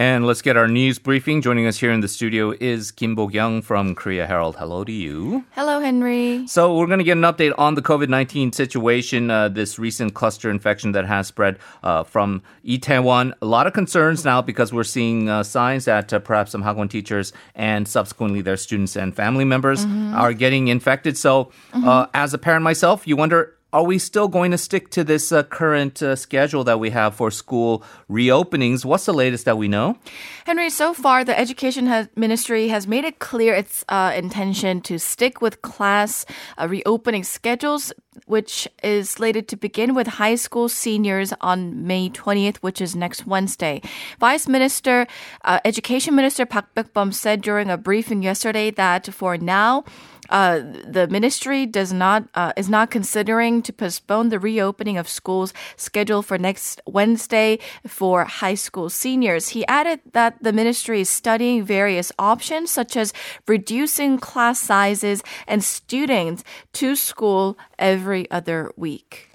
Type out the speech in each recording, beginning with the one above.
And let's get our news briefing. Joining us here in the studio is Kim Bo-gyung from Korea Herald. Hello to you. Hello, Henry. So we're going to get an update on the COVID-19 situation, uh, this recent cluster infection that has spread uh, from Itaewon. A lot of concerns now because we're seeing uh, signs that uh, perhaps some Hagwon teachers and subsequently their students and family members mm-hmm. are getting infected. So mm-hmm. Uh, as a parent myself, you wonder are we still going to stick to this uh, current uh, schedule that we have for school reopenings? What's the latest that we know? Henry, so far the Education has, Ministry has made it clear its uh, intention to stick with class uh, reopening schedules, which is slated to begin with high school seniors on May 20th, which is next Wednesday. Vice Minister, uh, Education Minister Park Baek-bum said during a briefing yesterday that for now, uh, the ministry does not uh, is not considering to postpone the reopening of schools scheduled for next Wednesday for high school seniors. He added that the ministry is studying various options such as reducing class sizes and students to school every other week.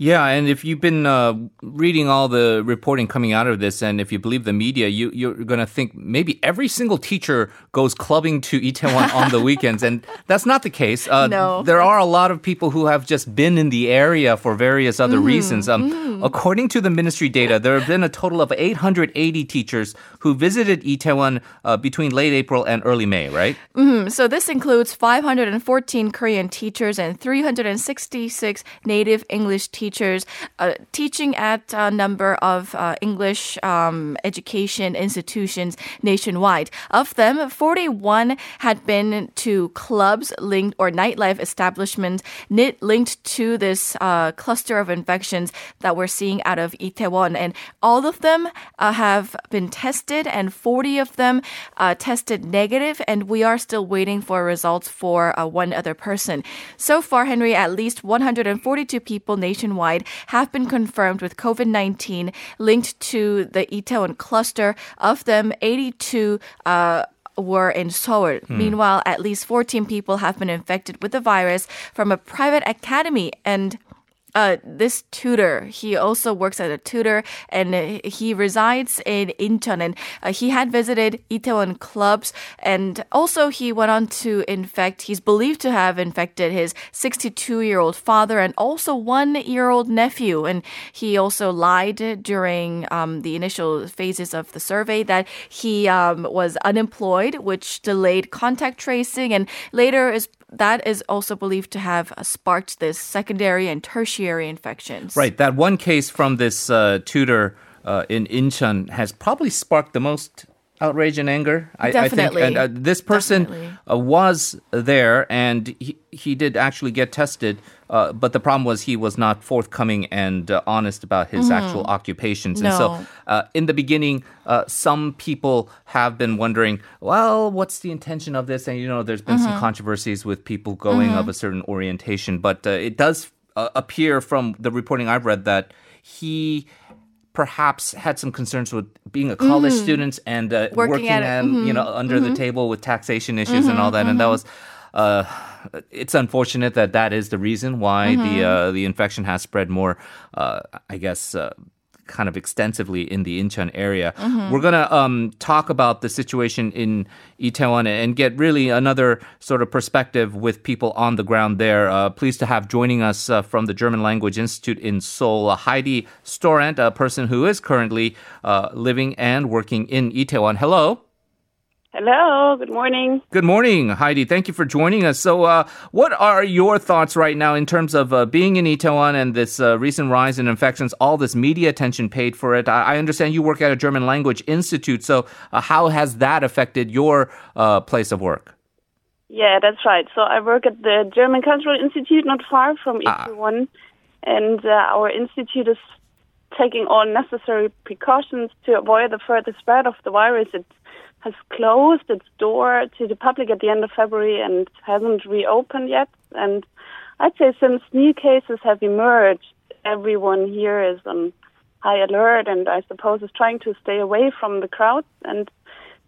Yeah, and if you've been uh, reading all the reporting coming out of this, and if you believe the media, you, you're going to think maybe every single teacher goes clubbing to Itaewon on the weekends, and that's not the case. Uh, no. There are a lot of people who have just been in the area for various other mm-hmm. reasons. Um, mm-hmm. According to the ministry data, there have been a total of 880 teachers who visited Itaewon uh, between late April and early May, right? Mm-hmm. So this includes 514 Korean teachers and 366 native English teachers uh, teaching at a number of uh, English um, education institutions nationwide. Of them, 41 had been to clubs linked or nightlife establishments linked to this uh, cluster of infections that we're seeing out of Itaewon. And all of them uh, have been tested, and 40 of them uh, tested negative, and we are still waiting for results for uh, one other person. So far, Henry, at least 142 people nationwide nationwide have been confirmed with COVID 19 linked to the Itaewon cluster. Of them, 82 uh, were in Seoul. Hmm. Meanwhile, at least 14 people have been infected with the virus from a private academy and uh, this tutor, he also works as a tutor and he resides in Incheon and uh, he had visited Itaewon clubs and also he went on to infect, he's believed to have infected his 62 year old father and also one year old nephew. And he also lied during um, the initial phases of the survey that he um, was unemployed, which delayed contact tracing and later is that is also believed to have sparked this secondary and tertiary infections. Right. That one case from this uh, tutor uh, in Incheon has probably sparked the most outrage and anger. I, Definitely. I think. And uh, this person uh, was there, and he, he did actually get tested. Uh, but the problem was he was not forthcoming and uh, honest about his mm-hmm. actual occupations. And no. so, uh, in the beginning, uh, some people have been wondering, well, what's the intention of this? And you know, there's been mm-hmm. some controversies with people going mm-hmm. of a certain orientation. But it does appear from the reporting I've read that he perhaps had some concerns with being a college mm. student and uh, working, working at, mm-hmm. you know under mm-hmm. the table with taxation issues mm-hmm. and all that, and that mm-hmm. was. Uh, it's unfortunate that that is the reason why the mm-hmm. uh, the infection has spread more. Uh, I guess uh, kind of extensively in the Incheon area. Mm-hmm. We're going to um, talk about the situation in Itaewon and get really another sort of perspective with people on the ground there. Uh, pleased to have joining us uh, from the German Language Institute in Seoul, uh, Heidi Storandt, a person who is currently uh, living and working in Itaewon. Hello. Hello, good morning. Good morning, Heidi. Thank you for joining us. So, uh, what are your thoughts right now in terms of uh, being in Itaewon and this uh, recent rise in infections, all this media attention paid for it? I, I understand you work at a German language institute. So, uh, how has that affected your uh, place of work? Yeah, that's right. So, I work at the German Cultural Institute, not far from ah. Itaewon. And uh, our institute is taking all necessary precautions to avoid the further spread of the virus. It's has closed its door to the public at the end of February and hasn't reopened yet. And I'd say since new cases have emerged, everyone here is on high alert and I suppose is trying to stay away from the crowds. And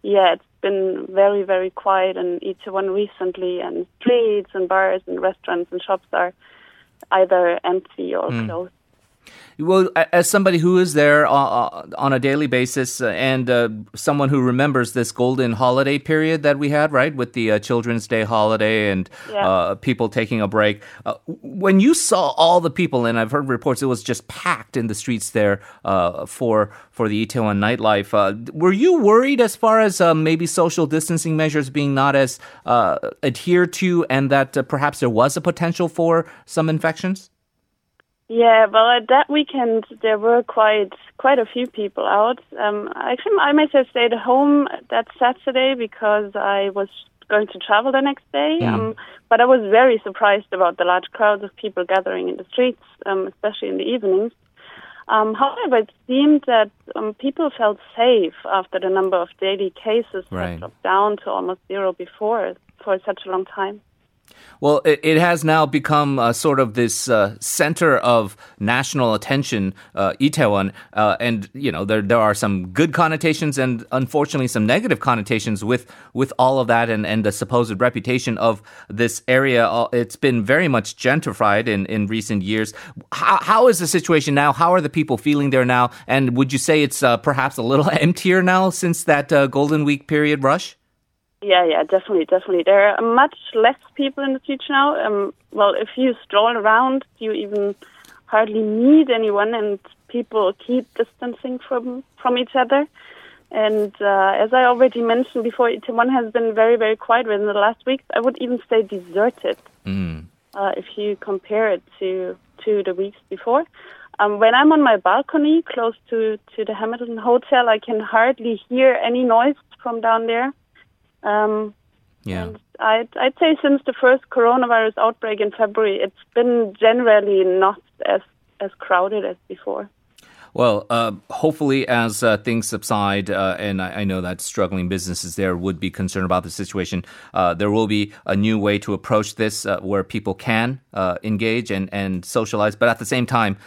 yeah, it's been very, very quiet in Itaewon recently, and streets and bars and restaurants and shops are either empty or mm. closed. Well, as somebody who is there uh, uh, on a daily basis uh, and uh, someone who remembers this golden holiday period that we had, right, with the uh, Children's Day holiday and yeah. uh, people taking a break, when you saw all the people, and I've heard reports it was just packed in the streets there for for the Itaewon nightlife, were you worried as far as maybe social distancing measures being not as adhered to, and that perhaps there was a potential for some infections? Yeah, well, at that weekend there were quite quite a few people out. Um, actually, I myself stayed home that Saturday because I was going to travel the next day. Mm. Um, but I was very surprised about the large crowds of people gathering in the streets, um, especially in the evenings. Um, however, it seemed that um, people felt safe after the number of daily cases right. dropped down to almost zero before for such a long time. Well, it, it has now become uh, sort of this uh, center of national attention, uh, Itaewon, uh, and you know there there are some good connotations and unfortunately some negative connotations with with all of that and, and the supposed reputation of this area. Uh, it's been very much gentrified in, in recent years. How, how is the situation now? How are the people feeling there now? And would you say it's uh, perhaps a little emptier now since that Golden Week period rush? Yeah, yeah, definitely, definitely. There are much less people in the streets now. Um, well, if you stroll around, you even hardly meet anyone, and people keep distancing from from each other. And uh, as I already mentioned before, Itaewon has been very, very quiet within the last weeks. I would even say deserted mm. uh, if you compare it to to the weeks before. Um, when I'm on my balcony close to to the Hamilton Hotel, I can hardly hear any noise from down there. Um, yeah. I'd, I'd say since the first coronavirus outbreak in February, it's been generally not as as crowded as before. Well, uh, hopefully, as uh, things subside, uh, and I, I, know that struggling businesses there would be concerned about the situation, uh, there will be a new way to approach this uh, where people can uh, engage and, and socialize, but at the same time,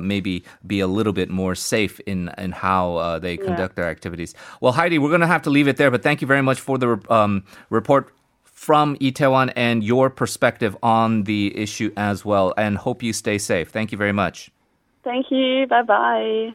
maybe be a little bit more safe in, in how they conduct yeah. their activities. Well, Heidi, we're going to have to leave it there, but thank you very much for the um, report from Itaewon and your perspective on the issue as well, and hope you stay safe. Thank you very much. Thank you. Bye bye.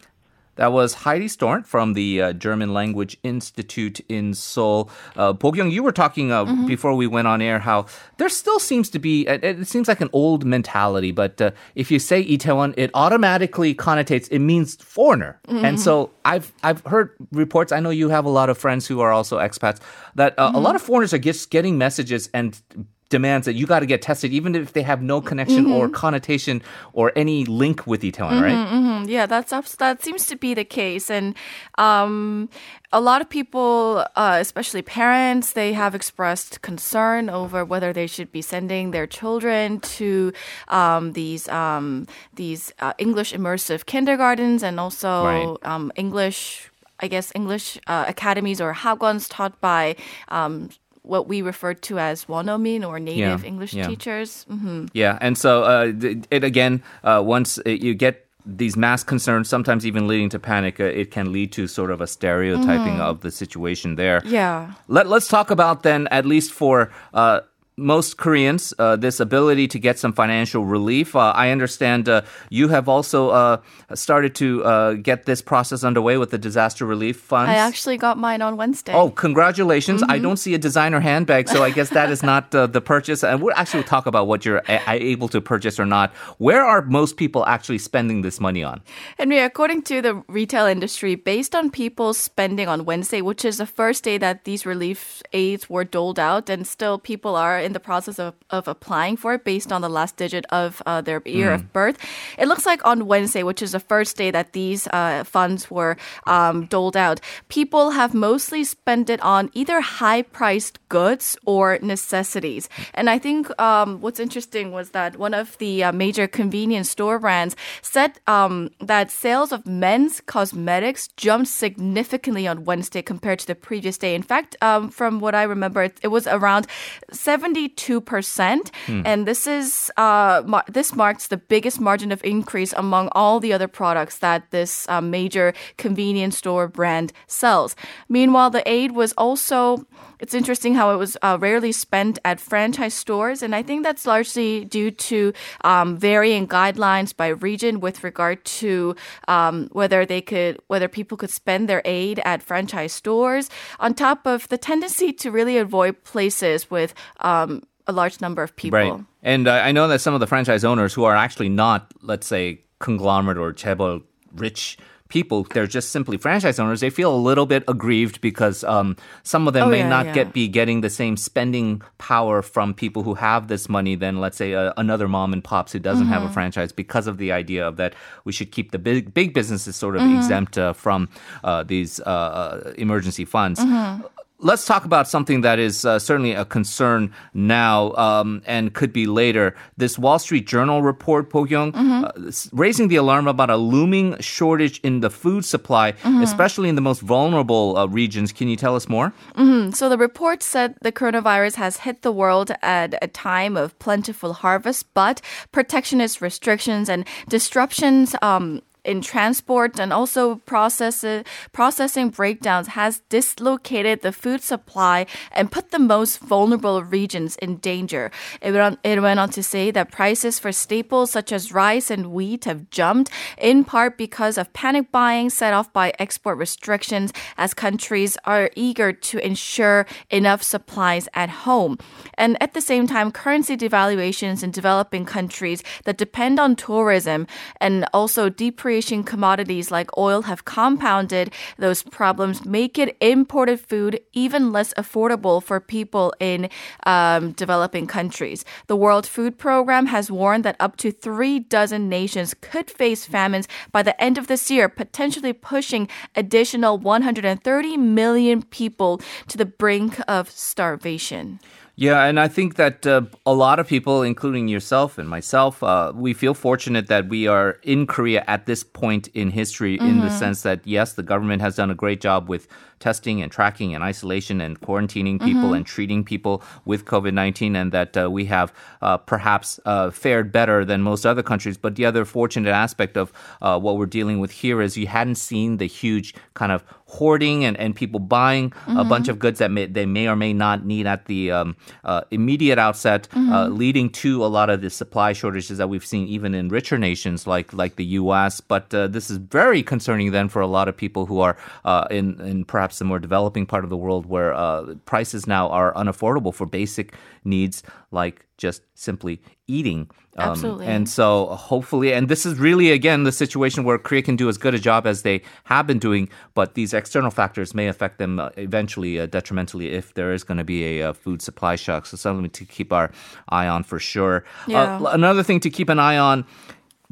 That was Heidi Storandt from the uh, German Language Institute in Seoul. Uh, Bo-gyung, you were talking uh, mm-hmm. before we went on air how there still seems to be, it, it seems like an old mentality, but uh, if you say Itaewon, it automatically connotates, it means foreigner. Mm-hmm. And so I've, I've heard reports, I know you have a lot of friends who are also expats, that uh, mm-hmm. a lot of foreigners are just getting messages and demands that you got to get tested, even if they have no connection mm-hmm. or connotation or any link with Itaewon, mm-hmm, right? Mm-hmm. Yeah, that's that seems to be the case, and um, a lot of people, uh, especially parents, they have expressed concern over whether they should be sending their children to um, these um, these uh, English immersive kindergartens and also right. Um, English. I guess English uh, academies or hagwons taught by um, what we refer to as wonomin or native yeah, English yeah. teachers. Mm-hmm. Yeah, and so uh, it again, uh, once you get these mass concerns, sometimes even leading to panic, uh, it can lead to sort of a stereotyping mm-hmm. of the situation there. Yeah. Let, let's talk about then, at least for uh, most Koreans uh, this ability to get some financial relief. Uh, I understand uh, you have also uh, started to uh, get this process underway with the disaster relief funds. I actually got mine on Wednesday. Oh, congratulations! Mm-hmm. I don't see a designer handbag, so I guess that is not uh, the purchase. And we'll actually talk about what you're a- able to purchase or not. Where are most people actually spending this money on? Henry, according to the retail industry, based on people's spending on Wednesday, which is the first day that these relief aids were doled out, and still people are in the process of, of applying for it based on the last digit of uh, their year mm. of birth. It looks like on Wednesday, which is the first day that these uh, funds were um, doled out, people have mostly spent it on either high priced goods or necessities. And I think um, what's interesting was that one of the uh, major convenience store brands said um, that sales of men's cosmetics jumped significantly on Wednesday compared to the previous day. In fact, um, from what I remember, it, it was around 70 72 percent, hmm. and this is uh, mar- this marks the biggest margin of increase among all the other products that this uh, major convenience store brand sells. Meanwhile, the aid was also it's interesting how it was uh, rarely spent at franchise stores, and I think that's largely due to um, varying guidelines by region with regard to um, whether they could, whether people could spend their aid at franchise stores. On top of the tendency to really avoid places with um, a large number of people. Right, and uh, I know that some of the franchise owners who are actually not, let's say, conglomerate or chaebol rich people, they're just simply franchise owners, they feel a little bit aggrieved because um, some of them oh, may yeah, not yeah. get be getting the same spending power from people who have this money than let's say uh, another mom and pops who doesn't mm-hmm. have a mm-hmm. franchise because of the idea of that we should keep the big big businesses sort of mm-hmm. exempt uh, from uh, these uh, uh, emergency funds. Mm-hmm let's talk about something that is uh, certainly a concern now um, and could be later. This Wall Street Journal report, Bo-gyung, mm-hmm. uh, raising the alarm about a looming shortage in the food supply, mm-hmm. especially in the most vulnerable uh, regions. Can you tell us more? Mm-hmm. So the report said the coronavirus has hit the world at a time of plentiful harvest, but protectionist restrictions and disruptions um, in transport and also process, processing breakdowns has dislocated the food supply and put the most vulnerable regions in danger. It went, on, it went on to say that prices for staples such as rice and wheat have jumped in part because of panic buying set off by export restrictions as countries are eager to ensure enough supplies at home. And at the same time, currency devaluations in developing countries that depend on tourism and also depreciation commodities like oil have compounded those problems, make it imported food even less affordable for people in um, developing countries. The World Food Program has warned that up to three dozen nations could face famines by the end of this year, potentially pushing additional 130 million people to the brink of starvation. Yeah, and I think that uh, a lot of people, including yourself and myself, uh, we feel fortunate that we are in Korea at this point in history, mm-hmm. in the mm-hmm. sense that yes, the government has done a great job with testing and tracking and isolation and quarantining people mm-hmm. and treating people with COVID 19, and that uh, we have uh, perhaps uh, fared better than most other countries. But the other fortunate aspect of uh, what we're dealing with here is you hadn't seen the huge kind of hoarding and, and people buying mm-hmm. a bunch of goods that may, they may or may not need at the um, uh, immediate outset, uh, mm-hmm. uh, leading to a lot of the supply shortages that we've seen even in richer nations like like the U.S. But uh, this is very concerning then for a lot of people who are uh, in in perhaps the more developing part of the world where uh, prices now are unaffordable for basic needs like just simply eating. Um, Absolutely. And so hopefully, and this is really, again, the situation where Korea can do as good a job as they have been doing, but these external factors may affect them uh, eventually uh, detrimentally if there is going to be a, a, food supply shock. So something to keep our eye on for sure. Uh, yeah. Uh, another thing to keep an eye on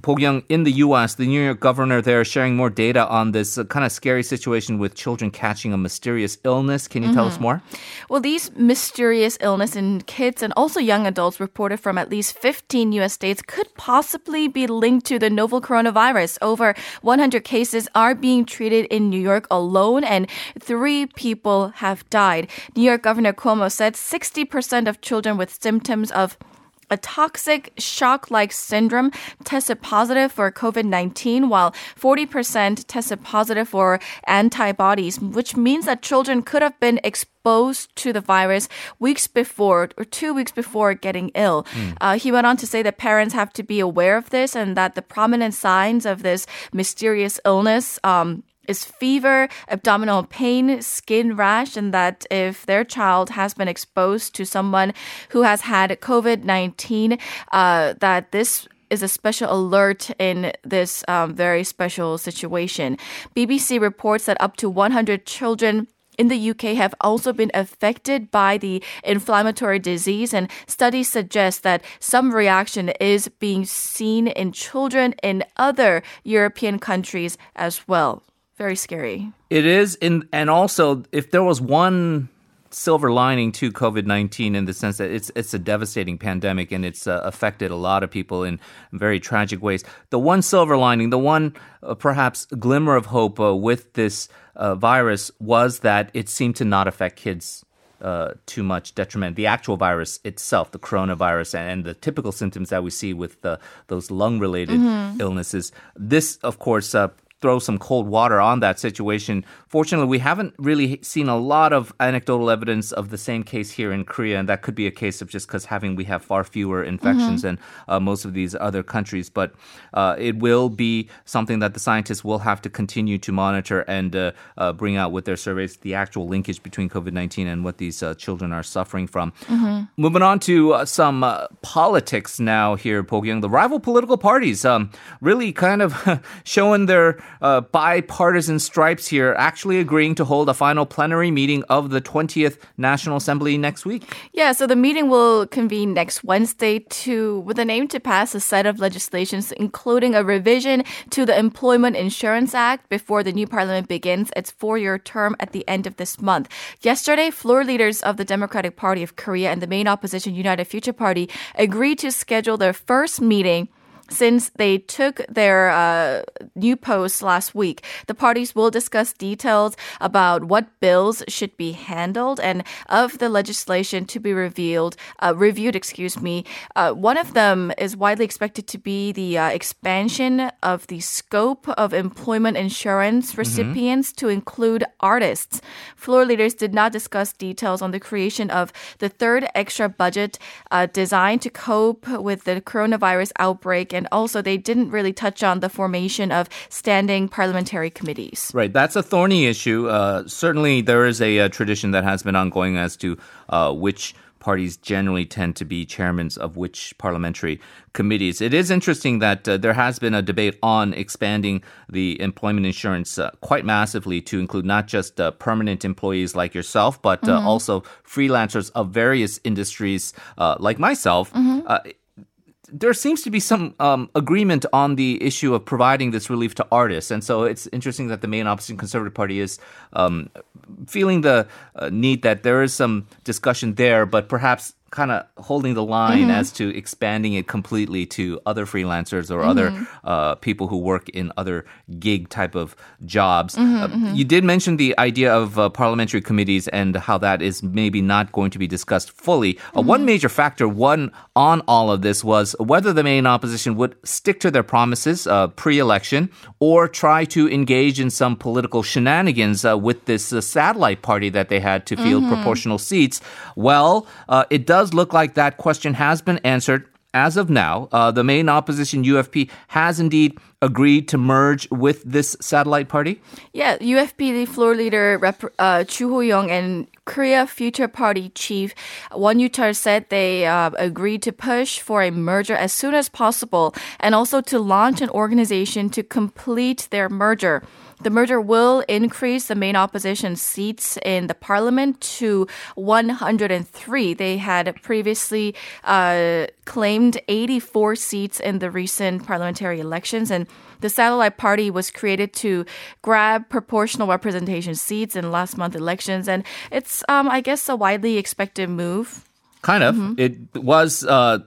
Bo-gyung, in the U.S., the New York governor there sharing more data on this uh, kind of scary situation with children catching a mysterious illness. Can you mm-hmm. tell us mm-hmm. more? Well, these mysterious illness in kids and also young adults reported from at least 15 U.S. states could possibly be linked to the novel coronavirus. Over 100 cases are being treated in New York alone, and three people have died. New York Governor Cuomo said 60% of children with symptoms of a toxic shock like syndrome tested positive for COVID 19, while 40% tested positive for antibodies, which means that children could have been exposed to the virus weeks before or two weeks before getting ill. Mm. Uh, he went on to say that parents have to be aware of this and that the prominent signs of this mysterious illness. Um, is fever, abdominal pain, skin rash, and that if their child has been exposed to someone who has had COVID 19, uh, that this is a special alert in this um, very special situation. BBC reports that up to 100 children in the UK have also been affected by the inflammatory disease, and studies suggest that some reaction is being seen in children in other European countries as well. Very scary. It is, in, and also if there was one silver lining to COVID nineteen in the sense that it's it's a devastating pandemic and it's uh, affected a lot of people in very tragic ways. The one silver lining, the one uh, perhaps glimmer of hope uh, with this uh, virus was that it seemed to not affect kids uh, too much detriment. The actual virus itself, the coronavirus, and, the typical symptoms that we see with the, those lung related mm-hmm. illnesses. This, of course, uh, throw some cold water on that situation. Fortunately, we haven't really seen a lot of anecdotal evidence of the same case here in Korea, and that could be a case of just because having we have far fewer infections mm-hmm. than uh, most of these other countries. But uh, it will be something that the scientists will have to continue to monitor and uh, uh bring out with their surveys the actual linkage between COVID nineteen and what these uh, children are suffering from. Mm-hmm. Moving on to uh, some politics now here, Bo-gyung. The rival political parties um, really kind of showing their uh, bipartisan stripes here, actually agreeing to hold a final plenary meeting of the 20th National Assembly next week. Yeah, so the meeting will convene next Wednesday to with an aim to pass a set of legislations, including a revision to the Employment Insurance Act before the new parliament begins its four-year term at the end of this month. Yesterday, floor leaders of the Democratic Party of Korea and the main opposition United Future Party agreed to schedule their first meeting since they took their uh, new posts last week, the parties will discuss details about what bills should be handled and of the legislation to be revealed, uh, reviewed. Excuse me. Uh, one of them is widely expected to be the uh, expansion of the scope of employment insurance mm-hmm. recipients mm-hmm. to include artists. Floor leaders did not discuss details on the creation of the third extra budget uh, designed to cope with the coronavirus outbreak and also they didn't really touch on the formation of standing parliamentary committees. Right, that's a thorny issue. Uh, certainly, there is a, a, tradition that has been ongoing as to uh, which parties generally tend to be chairmen of which parliamentary committees. It is interesting that uh, there has been a debate on expanding the employment insurance uh, quite massively to include not just uh, permanent employees like yourself, but uh, mm-hmm. also freelancers of various industries uh, like myself. Mm-hmm uh, there seems to be some um, agreement on the issue of providing this relief to artists, and so it's interesting that the main opposition Conservative Party is um, feeling the uh, need that there is some discussion there, but perhaps kind of holding the line mm-hmm. as to expanding it completely to other freelancers or mm-hmm. other uh, people who work in other gig type of jobs. Mm-hmm, uh, mm-hmm. you did mention the idea of uh, parliamentary committees and how that is maybe not going to be discussed fully. Uh, one mm-hmm. major factor, one on all of this, was whether the main opposition would stick to their promises uh, pre-election or try to engage in some political shenanigans uh, with this satellite party that they had to field mm-hmm. proportional seats. Well, it does does look like that question has been answered as of now, uh, the main opposition UFP has indeed agreed to merge with this satellite party. Yeah, UFP the floor leader Rep- uh, Chu Ho-young and Korea Future Party chief Won Yu-chul said they uh, agreed to push for a merger as soon as possible and also to launch an organization to complete their merger. The merger will increase the main opposition seats in the parliament to 103. They had previously uh, claimed 84 seats in the recent parliamentary elections, and the satellite party was created to grab proportional representation seats in last month elections, and it's, um, I guess, a widely expected move. Kind of. Mm-hmm. It was. Uh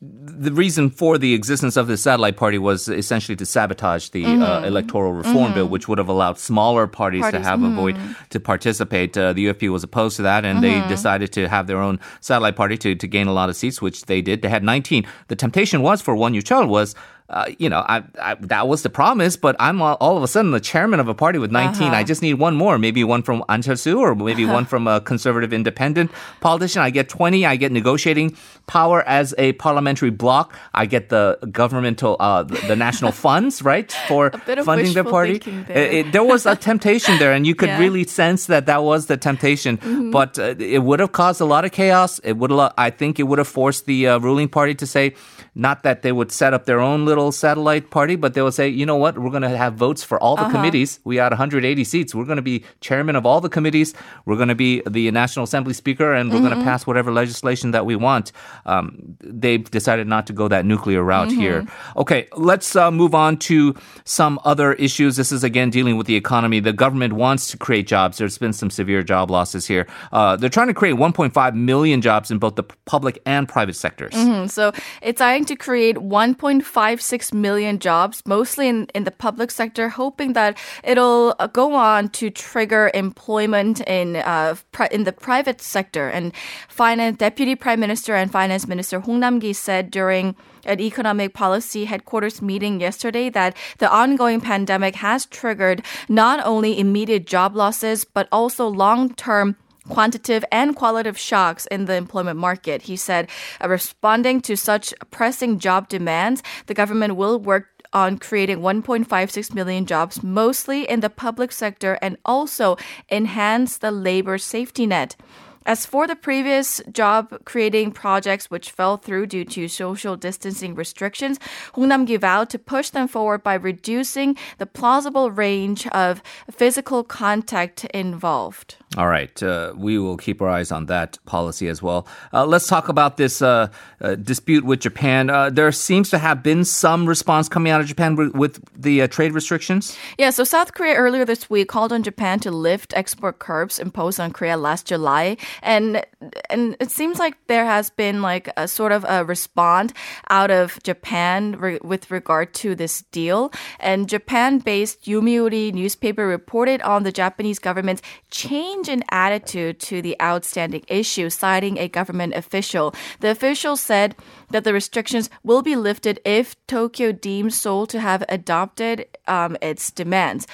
the reason for the existence of the satellite party was essentially to sabotage the uh, mm-hmm. uh, electoral reform mm-hmm. bill, which would have allowed smaller parties, parties. to have mm-hmm. a void to participate. Uh, the UFP was opposed to that, and they mm-hmm. decided to have their own satellite party to, to gain a lot of seats, which they did. They had 19. The temptation was for Won Yu-chul was uh, you know, I, I, that was the promise, but I'm all, all, of a sudden the chairman of a party with 19. Uh-huh. I just need one more, maybe one from An Cheol-soo or maybe uh-huh. one from a conservative independent politician. I get 20. I get negotiating power as a parliamentary bloc. I get the governmental, uh, the, the national funds, right, for funding the party. There. It, it, there. was a temptation there, and you could yeah. really sense that that was the temptation. Mm-hmm. But uh, it would have caused a lot of chaos. It would, I think, it would have forced the uh, ruling party to say, not that they would set up their own little satellite party, but they will say, you know what, we're going to have votes for all the uh-huh. committees. We had 180 seats. We're going to be chairman of all the committees. We're going to be the National Assembly Speaker, and we're mm-hmm. going to pass whatever legislation that we want. Um, they've decided not to go that nuclear route mm-hmm. here. Okay, let's uh, move on to some other issues. This is again dealing with the economy. The government wants to create jobs. There's been some severe job losses here. Uh, they're trying to create 1.5 million jobs in both the public and private sectors. Mm-hmm. So it's trying to create 1.56 million jobs, mostly in, in the public sector, hoping that it'll uh, go on to trigger employment in uh, pri- in the private sector. And finance deputy prime minister and finance minister Hong Nam-ki said during an economic policy headquarters meeting yesterday that the ongoing pandemic has triggered not only immediate job losses but also long-term quantitative and qualitative shocks in the employment market. He said, uh, responding to such pressing job demands, the government will work on creating 1.56 million jobs, mostly in the public sector, and also enhance the labor safety net. As for the previous job creating projects which fell through due to social distancing restrictions, Hong Nam-ki vowed to push them forward by reducing the plausible range of physical contact involved. All right. Uh, we will keep our eyes on that policy as well. Uh, let's talk about this uh, uh dispute with Japan. Uh, there seems to have been some response coming out of Japan with, with the uh, trade restrictions. Yeah, so South Korea earlier this week called on Japan to lift export curbs imposed on Korea last July and and it seems like there has been like a sort of a response out of Japan re- with regard to this deal. And Japan-based Yomiuri newspaper reported on the Japanese government's change in attitude to the outstanding issue, citing a government official. The official said that the restrictions will be lifted if Tokyo deems Seoul to have adopted um, its demands.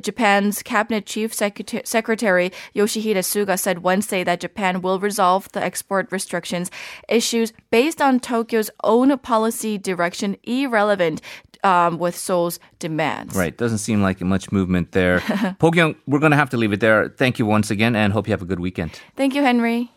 Japan's cabinet chief secretary Yoshihide Suga said Wednesday that Japan will resolve the export restrictions issues based on Tokyo's own policy direction irrelevant um, with Seoul's demands. Right. Doesn't seem like much movement there. Bo-gyung, we're going to have to leave it there. Thank you once again and hope you have a good weekend. Thank you, Henry.